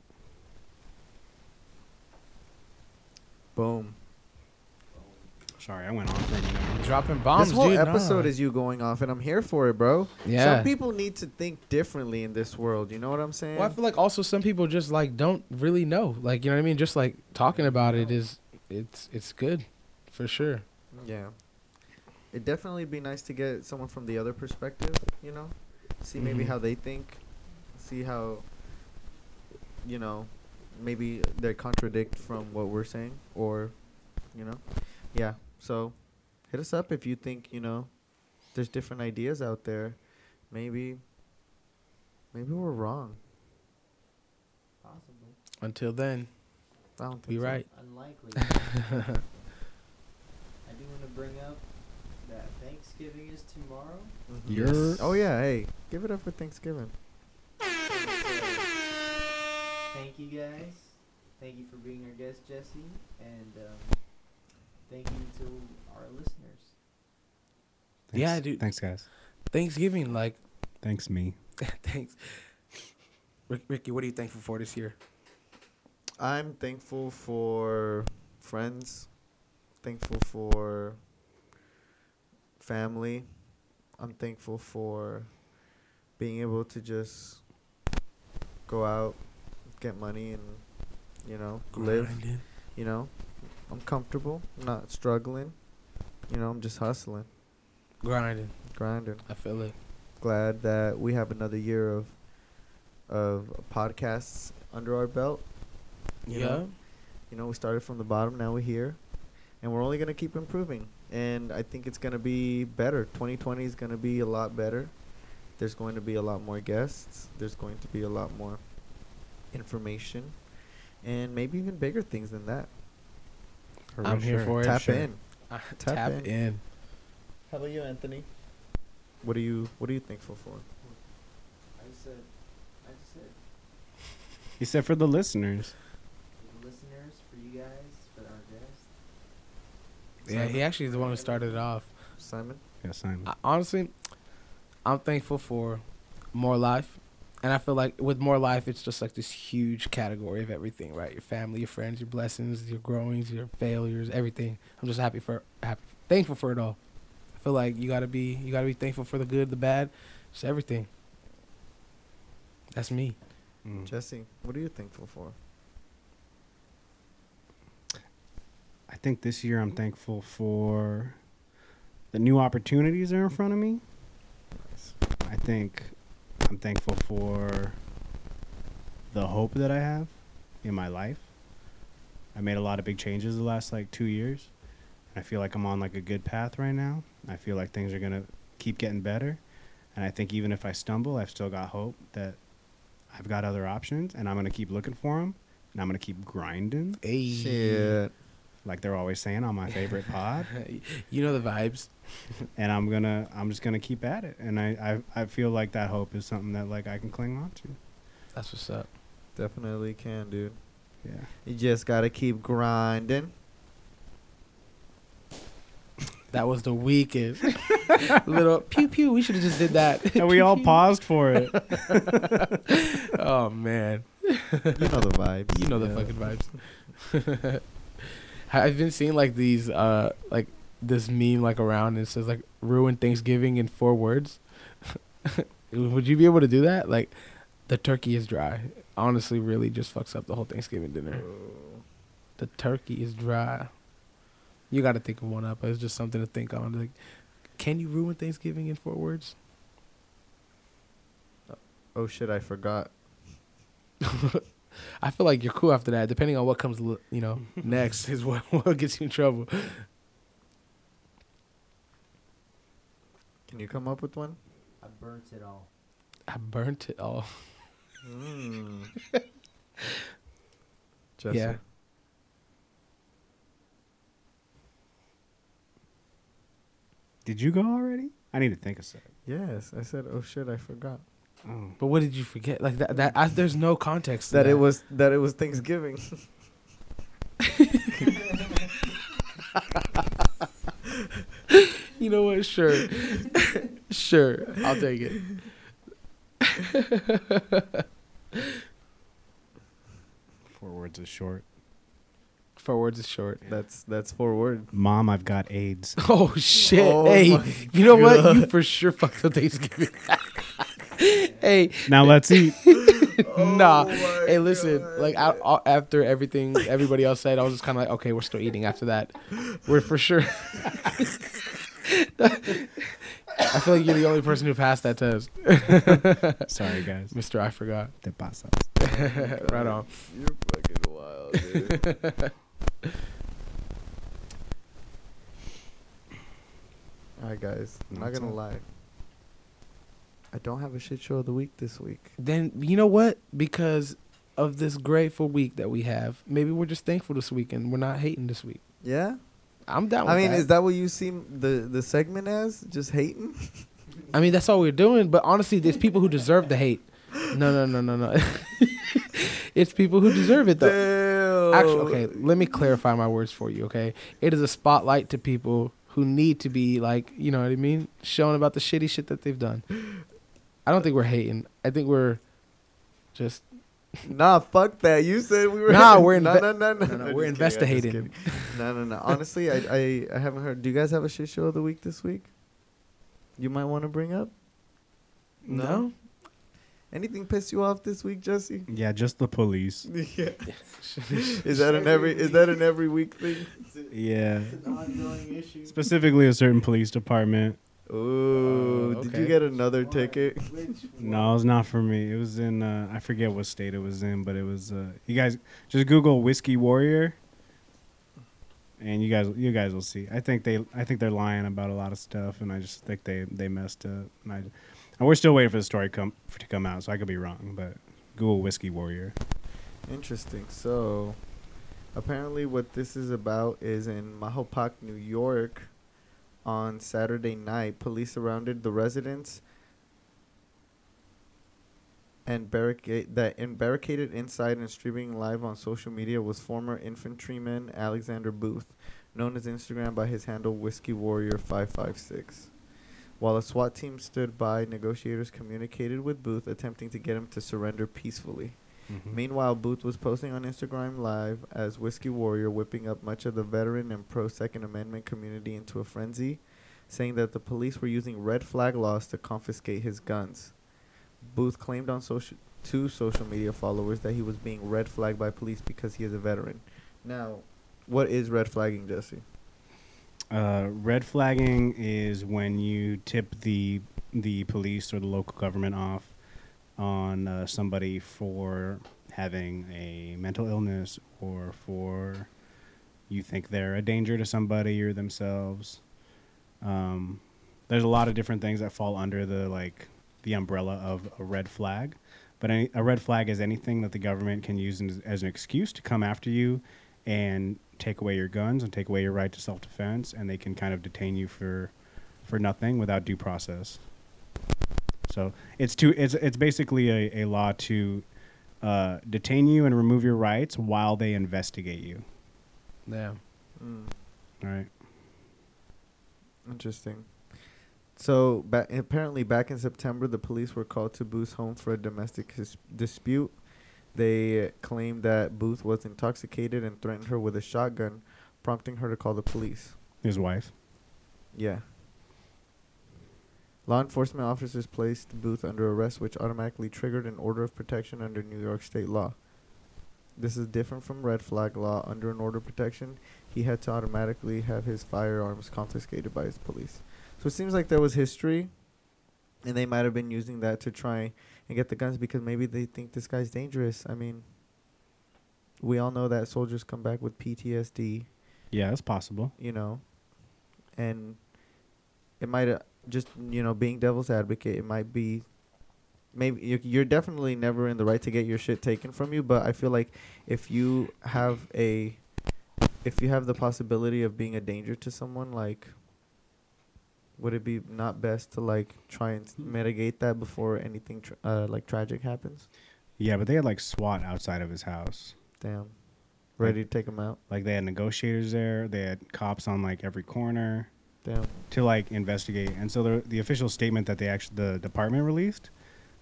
Boom. Sorry, I went on for a minute. Dropping bombs, this whole dude. episode nah. is you going off, and I'm here for it, bro. Yeah. Some people need to think differently in this world. You know what I'm saying? Well, I feel like also some people just like don't really know. Like you know what I mean? Just like talking about it is it's it's good for sure. Yeah. It'd definitely be nice to get someone from the other perspective, you know? See maybe Mhm. how they think. See how, you know, maybe they contradict from what we're saying or, you know? Yeah. So hit us up if you think, you know, there's different ideas out there. Maybe, maybe we're wrong. Possibly. Until then, I don't think be so. right. *laughs* Unlikely. *laughs* I do want to bring up that Thanksgiving is tomorrow. Mhm. You're- Oh, yeah. Hey, give it up for Thanksgiving. Thank you guys. Thank you for being our guest, Jesse, and um, thank you to our listeners. Yeah, Thanks- dude. Thanks, guys. Thanksgiving, like Thanks, me. *laughs* thanks. Rick, Ricky, what are you thankful for this year? I'm thankful for friends, thankful for family. I'm thankful for being able to just go out, get money, and you know live. You know, I'm comfortable. I'm not struggling. You know, I'm just hustling, Grinding. grinding. I feel it. Glad that we have another year of of podcasts under our belt. You yeah. know? You know, we started from the bottom, now we're here, and we're only gonna keep improving. And I think it's gonna be better. 2020 is gonna be a lot better. There's going to be a lot more guests. There's going to be a lot more information, and maybe even bigger things than that. For I'm here sure. for it. Tap Sure. in. *laughs* Tap Tap, in. in. How about you, Anthony? What are you What are you thankful for? I said, I said, He said for the listeners. for the listeners, for you guys, for our guests. Yeah, he actually is the one who started it off. Simon. Yes, I'm. I, honestly, I'm thankful for more life. And I feel like with more life, it's just like this huge category of everything, right? Your family, your friends, your blessings, your growings, your failures, everything. I'm just happy for, happy, thankful for it all. I feel like you gotta be, you gotta be thankful for the good, the bad, just everything. That's me. Mm. Jesse, what are you thankful for? I think this year I'm thankful for the new opportunities that are in front of me. Nice. I think I'm thankful for the hope that I have in my life. I made a lot of big changes the last like two years. And I feel like I'm on like a good path right now. I feel like things are gonna keep getting better. And I think even if I stumble, I've still got hope that I've got other options and I'm gonna keep looking for them. And I'm gonna keep grinding, Hey, Shit. Like they're always saying on my favorite *laughs* pod. you know the vibes. *laughs* and I'm gonna I'm just gonna keep at it. And I, I I feel like that hope is something that like I can cling on to. That's what's up. Definitely can, dude. Yeah. You just gotta keep grinding. That was the weakest *laughs* little pew pew. We should have just did that. And we all paused for it. oh man. You know the vibes. You know the fucking vibes. I've been seeing like these, uh, like this meme like around. And it says like "ruin Thanksgiving" in four words. *laughs* Would you be able to do that? Like, the turkey is dry. Honestly, really just fucks up the whole Thanksgiving dinner. Oh. The turkey is dry. You got to think of one up. It's just something to think on. Like, can you ruin Thanksgiving in four words? Oh shit, I forgot. *laughs* I feel like you're cool after that. Depending on what comes, you know, *laughs* next is what *laughs* what gets you in trouble. Can you come up with one? I burnt it all. I burnt it all. *laughs* Mm. Yeah. Did you go already? I need to think of something. Yes, I said. Oh shit, I forgot. But what did you forget? Like that? That I, there's no context. To That it was that it was Thanksgiving. *laughs* You know what? Sure, *laughs* sure. I'll take it. *laughs* Four words is short. Four words is short. that's that's four words. Mom, I've got AIDS. Oh shit! Oh hey, you know what? You for sure fucked up Thanksgiving. *laughs* hey, Now let's eat. *laughs* nah. Oh my Hey, listen. God. Like I, I- after everything everybody else said, I was just kind of like, okay, we're still eating. After that, we're for sure. *laughs* I feel like you're the only person who passed that test, Sorry, guys. Mister. I forgot. Te pasas. right on. You're fucking wild, dude. All right, guys. I'm not gonna lie. I don't have a shit show of the week this week. Then you know what? Because of this grateful week that we have, maybe we're just thankful this week and we're not hating this week. Yeah. I'm down. With. I mean, that. is that what you see the the segment as? Just hating? *laughs* I mean, that's all we're doing. But honestly, there's people who deserve the hate. No, no, no, no, no. *laughs* it's people who deserve it though. Damn. Actually, okay, let me clarify my words for you, okay? It is a spotlight to people who need to be like, you know what I mean, showing about the shitty shit that they've done. I don't think we're hating. I think we're just *laughs* Nah, fuck that. You said we were. Nah, we're no, inve- no, no, no, No, no, I'm we're *laughs* just kidding, I'm just investigating. kidding. No, no, no. Honestly, I, I, I haven't heard. Do you guys have a shit show of the week this week? You might want to bring up. No. Anything piss you off this week, Jesse? Yeah, just the police. *laughs* yeah. is that an every? Is that an every week thing? Yeah, It's an ongoing issue. specifically a certain police department. Ooh, Oh, did you get another ticket? No, it's not for me. It was in uh, I forget what state it was in, but it was. Uh, you guys just Google whiskey warrior, and you guys you guys will see. I think they I think they're lying about a lot of stuff, and I just think they they messed up. And, I, and we're still waiting for the story come to come out, so I could be wrong. But Google whiskey warrior. Interesting. So, apparently, what this is about is in Mahopac, New York. On Saturday night, police surrounded the residence and barricade that and barricaded inside and streaming live on social media was former infantryman Alexander Booth, known as Instagram by his handle Whiskey Warrior 556. While a SWAT team stood by, negotiators communicated with Booth, attempting to get him to surrender peacefully. Mhm. Meanwhile, Booth was posting on Instagram Live as Whiskey Warrior, whipping up much of the veteran and pro Second Amendment community into a frenzy, saying that the police were using red flag laws to confiscate his guns. Booth claimed on social to social media followers that he was being red flagged by police because he is a veteran. Now, what is red flagging, Jesse? Uh, red flagging is when you tip the the police or the local government off on uh, somebody for having a mental illness or for you think they're a danger to somebody or themselves. Um, there's a lot of different things that fall under the like the umbrella of a red flag. But any, a red flag is anything that the government can use as, as an excuse to come after you and take away your guns and take away your right to self defense, and they can kind of detain you for for nothing without due process. So it's to it's it's basically a, a law to uh, detain you and remove your rights while they investigate you. Yeah. Mm, All right. interesting. So, ba- apparently, back in September, the police were called to Booth's home for a domestic his- dispute. They claimed that Booth was intoxicated and threatened her with a shotgun, prompting her to call the police. His wife. Yeah. Law enforcement officers placed Booth under arrest, which automatically triggered an order of protection under New York state law. This is different from red flag law. Under an order of protection, he had to automatically have his firearms confiscated by his police. So it seems like there was history, and they might have been using that to try and get the guns because maybe they think this guy's dangerous. I mean, we all know that soldiers come back with PTSD Yeah, it's possible. you know, and it might uh, just you know being devil's advocate. It might be maybe you're, you're definitely never in the right to get your shit taken from you. But I feel like if you have a if you have the possibility of being a danger to someone, like would it be not best to like try and s- mitigate that before anything tr- uh, like tragic happens? Yeah, but they had like SWAT outside of his house. Damn, ready to take him out. Like they had negotiators there. They had cops on like every corner. Damn. to like investigate. And so the the official statement that they actually the department released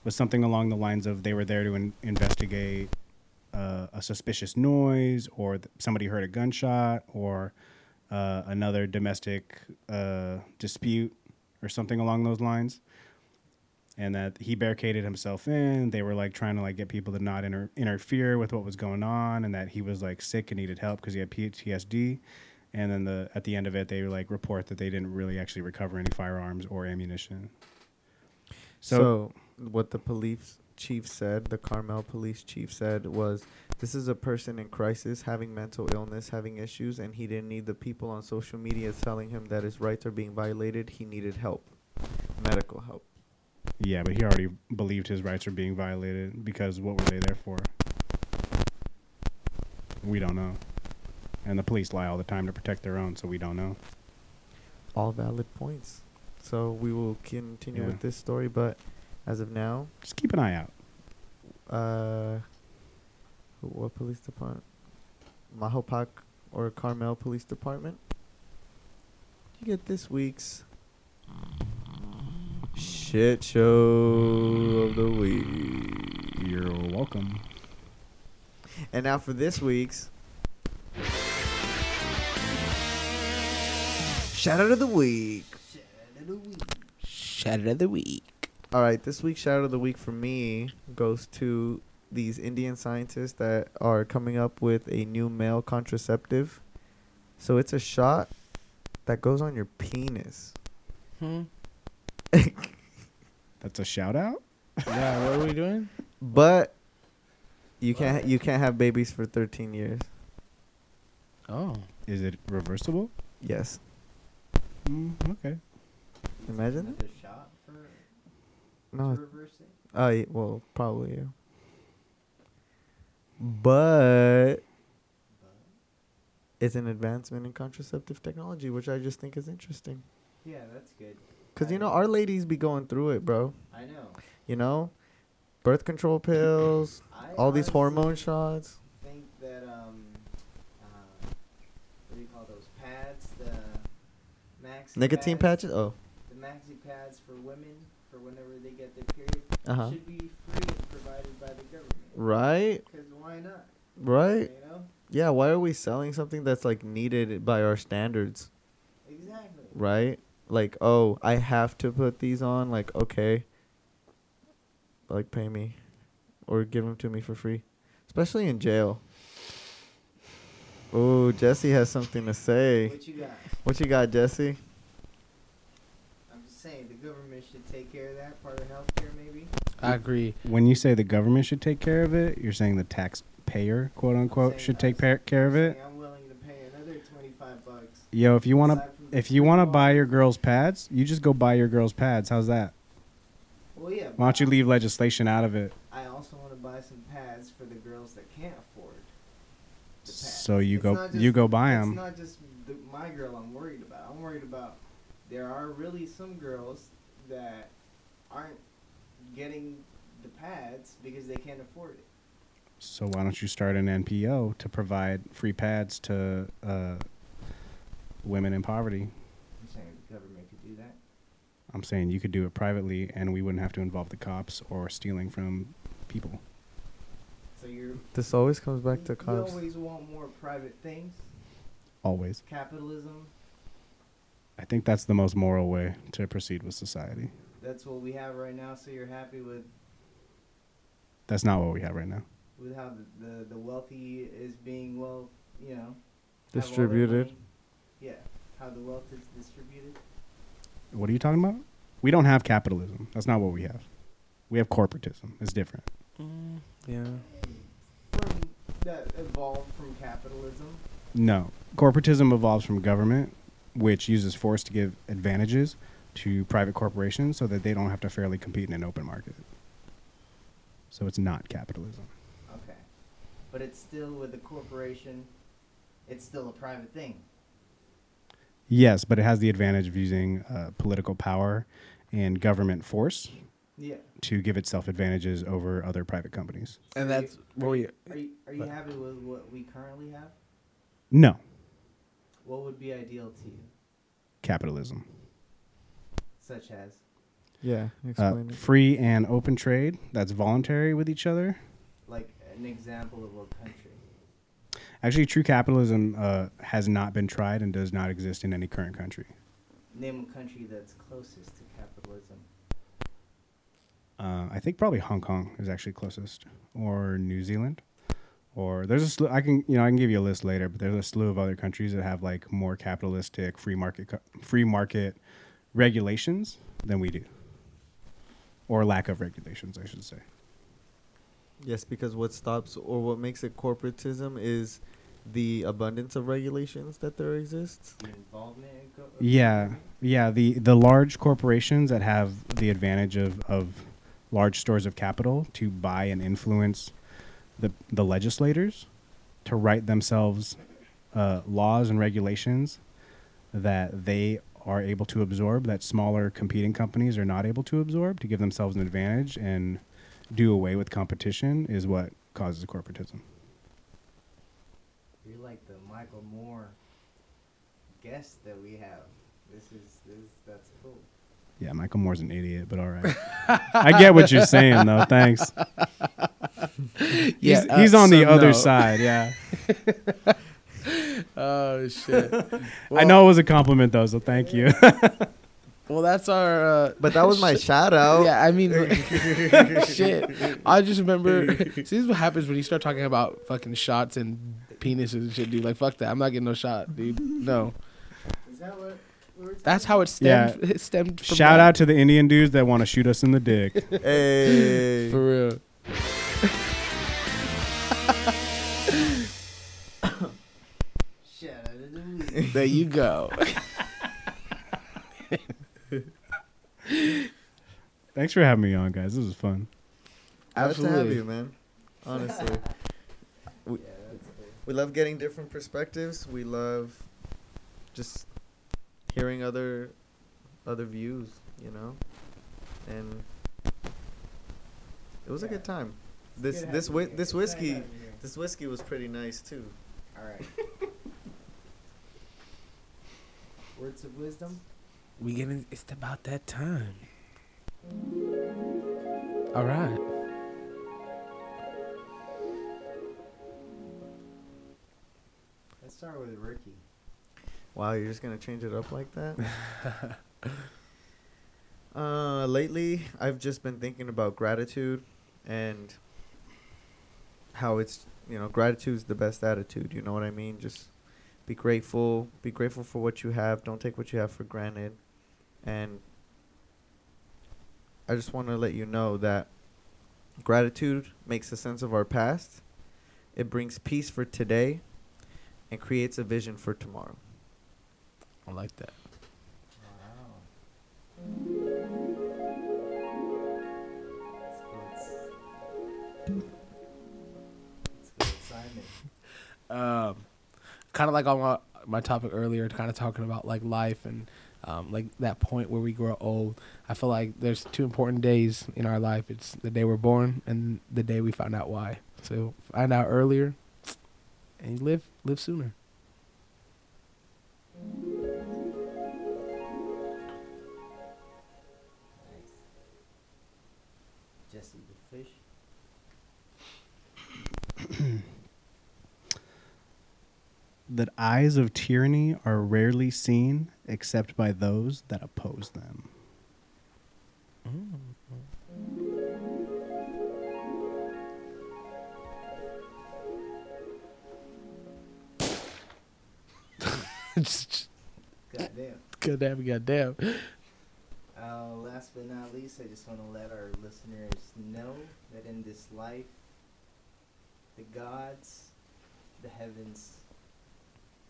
was something along the lines of they were there to in, investigate uh, a suspicious noise or th- somebody heard a gunshot or uh, another domestic uh, dispute or something along those lines. And that he barricaded himself in. They were like trying to like get people to not inter- interfere with what was going on, and that he was like sick and needed help because he had PTSD and then the at the end of it they like report that they didn't really actually recover any firearms or ammunition So, so, what the police chief said, the Carmel police chief said was this is a person in crisis, having mental illness, having issues, and he didn't need the people on social media telling him that his rights are being violated. He needed help, medical help. yeah but he already believed his rights were being violated because what were they there for we don't know and the police lie all the time to protect their own so we don't know All valid points. So we will continue Yeah. with this story, but as of now, just keep an eye out uh, what police department? Mahopac or Carmel Police Department. You get this week's shit show of the week. you're welcome And now for this week's shout out of the week. Shout out of the week. All right, this week's shout out of the week for me goes to these Indian scientists that are coming up with a new male contraceptive. So it's a shot that goes on your penis. Hmm. *laughs* That's a shout out. Yeah. What are we doing? But you can't you can't have babies for 13 years. Oh. Is it reversible? Yes. Mm, okay. Imagine. Another shot for No. to reverse it. Oh, yeah, well, probably yeah. But it's an advancement in contraceptive technology, which I just think is interesting. Yeah, that's good. Cause you know our ladies be going through it, bro. I know. You know, birth control pills, all these hormone shots. think that um, uh, what do you call those pads? The maxi Nicotine pads, patches. Oh, The maxi pads for women for whenever they get their period Uh-huh. should be free and provided by the government. right, Because why not? right. You know Yeah. Why are we selling something that's like needed by our standards? exactly. right? Like, oh, I have to put these on. Like, okay, like pay me, or give them to me for free, especially in jail. Oh, Jesse has something to say. What you got? What you got, Jesse? I'm just saying the government should take care of that part of healthcare, maybe. I agree. When you say the government should take care of it, you're saying the taxpayer, quote unquote, saying should take that's- care of it. I'm willing to pay another 25 bucks. Yo, if you want to, aside from the if you want to buy your girls pads, you just go buy your girls pads. How's that? Well, yeah. Why don't you leave legislation out of it? I also want to buy some pads for the girls that can't afford. The pads. So you It's go, not you go buy It's them. not just the, my girl I'm worried about. I'm worried about there are really some girls that aren't getting the pads because they can't afford it. So why don't you start an NPO to provide free pads to uh, women in poverty? I'm saying the government could do that. I'm saying you could do it privately, and we wouldn't have to involve the cops or stealing from people. So you're This always comes back to you always want more private things. Always. Capitalism. I think that's the most moral way to proceed with society. That's what we have right now. So you're happy with That's not what we have right now. with how the, the, the wealthy is being well, you know, have all their Distributed. Yeah, how the wealth is distributed. What are you talking about? We don't have capitalism. That's not what we have. We have corporatism. It's different. Mm, yeah. From that evolved from capitalism. No. Corporatism evolves from government, which uses force to give advantages to private corporations so that they don't have to fairly compete in an open market. So it's not capitalism. Okay, but it's still with a corporation. It's still a private thing. Yes, but it has the advantage of using uh, political power and government force Yeah. To give itself advantages over other private companies. And that's what we. Are you are you happy with what we currently have? No, What would be ideal to you, capitalism. such as? Yeah, Uh, explain it. free and open trade that's voluntary with each other. Like an example of what country? Actually, true capitalism uh, has not been tried and does not exist in any current country. Name a country that's closest to capitalism. Uh, I think probably Hong Kong is actually closest, or New Zealand, or there's a slew. I can you know I can give you a list later, but there's a slew of other countries that have like more capitalistic free market co- free market regulations than we do, or lack of regulations, I should say. Yes, because what stops or what makes it corporatism is the abundance of regulations that there exists. The involvement in go- of Yeah, yeah. The the large corporations that have the advantage of of large stores of capital to buy and influence the the legislators to write themselves uh, laws and regulations that they are able to absorb that smaller competing companies are not able to absorb to give themselves an advantage and do away with competition is what causes corporatism. You're like the Michael Moore guest that we have. This is this that's cool. Yeah, Michael Moore's an idiot, but all right. I get what you're saying though. Thanks. Yeah, he's, uh, he's on the so other no. side. Yeah, *laughs* Oh shit. I know it was a compliment though, so thank you. *laughs* Well, that's our. Uh, *laughs* But that was my shout out. Yeah, I mean, shit. I just remember. See, this is what happens when you start talking about fucking shots and penises and shit, dude. Like, fuck that. I'm not getting no shot, dude. No. Is that what we were That's how it Yeah. stemmed. *laughs* It stemmed from Shout that. out to the Indian dudes that want to shoot us in the dick. *laughs* Hey. *laughs* For real. Shout out to the week. There you go. Thanks for having me on, guys. This was fun. Glad to have Absolutely. you, man. Honestly, Yeah, we love getting different perspectives. We love just hearing other other views, you know. And it was a good time. This good this having whi- you here. this whiskey having you here. this whiskey was pretty nice too. All right. *laughs* Words of wisdom. We getting. It's about that time. All right. Let's start with Ricky. Wow, you're just gonna change it up like that? *laughs* uh, lately, I've just been thinking about gratitude and how it's you know gratitude is the best attitude. You know what I mean? Just be grateful. Be grateful for what you have. Don't take what you have for granted. And I just want to let you know that gratitude makes a sense of our past. It brings peace for today and creates a vision for tomorrow. I like that. Wow. Um, kind of like on my, my topic earlier, kind of talking about like life and um, like that point where we grow old. I feel like there's two important days in our life. It's the day we're born and the day we find out why. So find out earlier and live live sooner. That eyes of tyranny are rarely seen except by those that oppose them. *laughs* Goddamn. goddamn, goddamn. Uh, last but not least, I just want to let our listeners know that in this life, the gods, the heavens,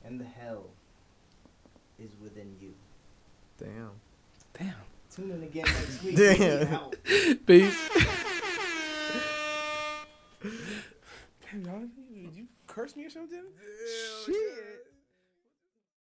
and the hell is within you. Damn. Damn. Tune in again next week. *laughs* Damn. Out. Peace. *laughs* Damn, y'all, did you curse me or something? Shit.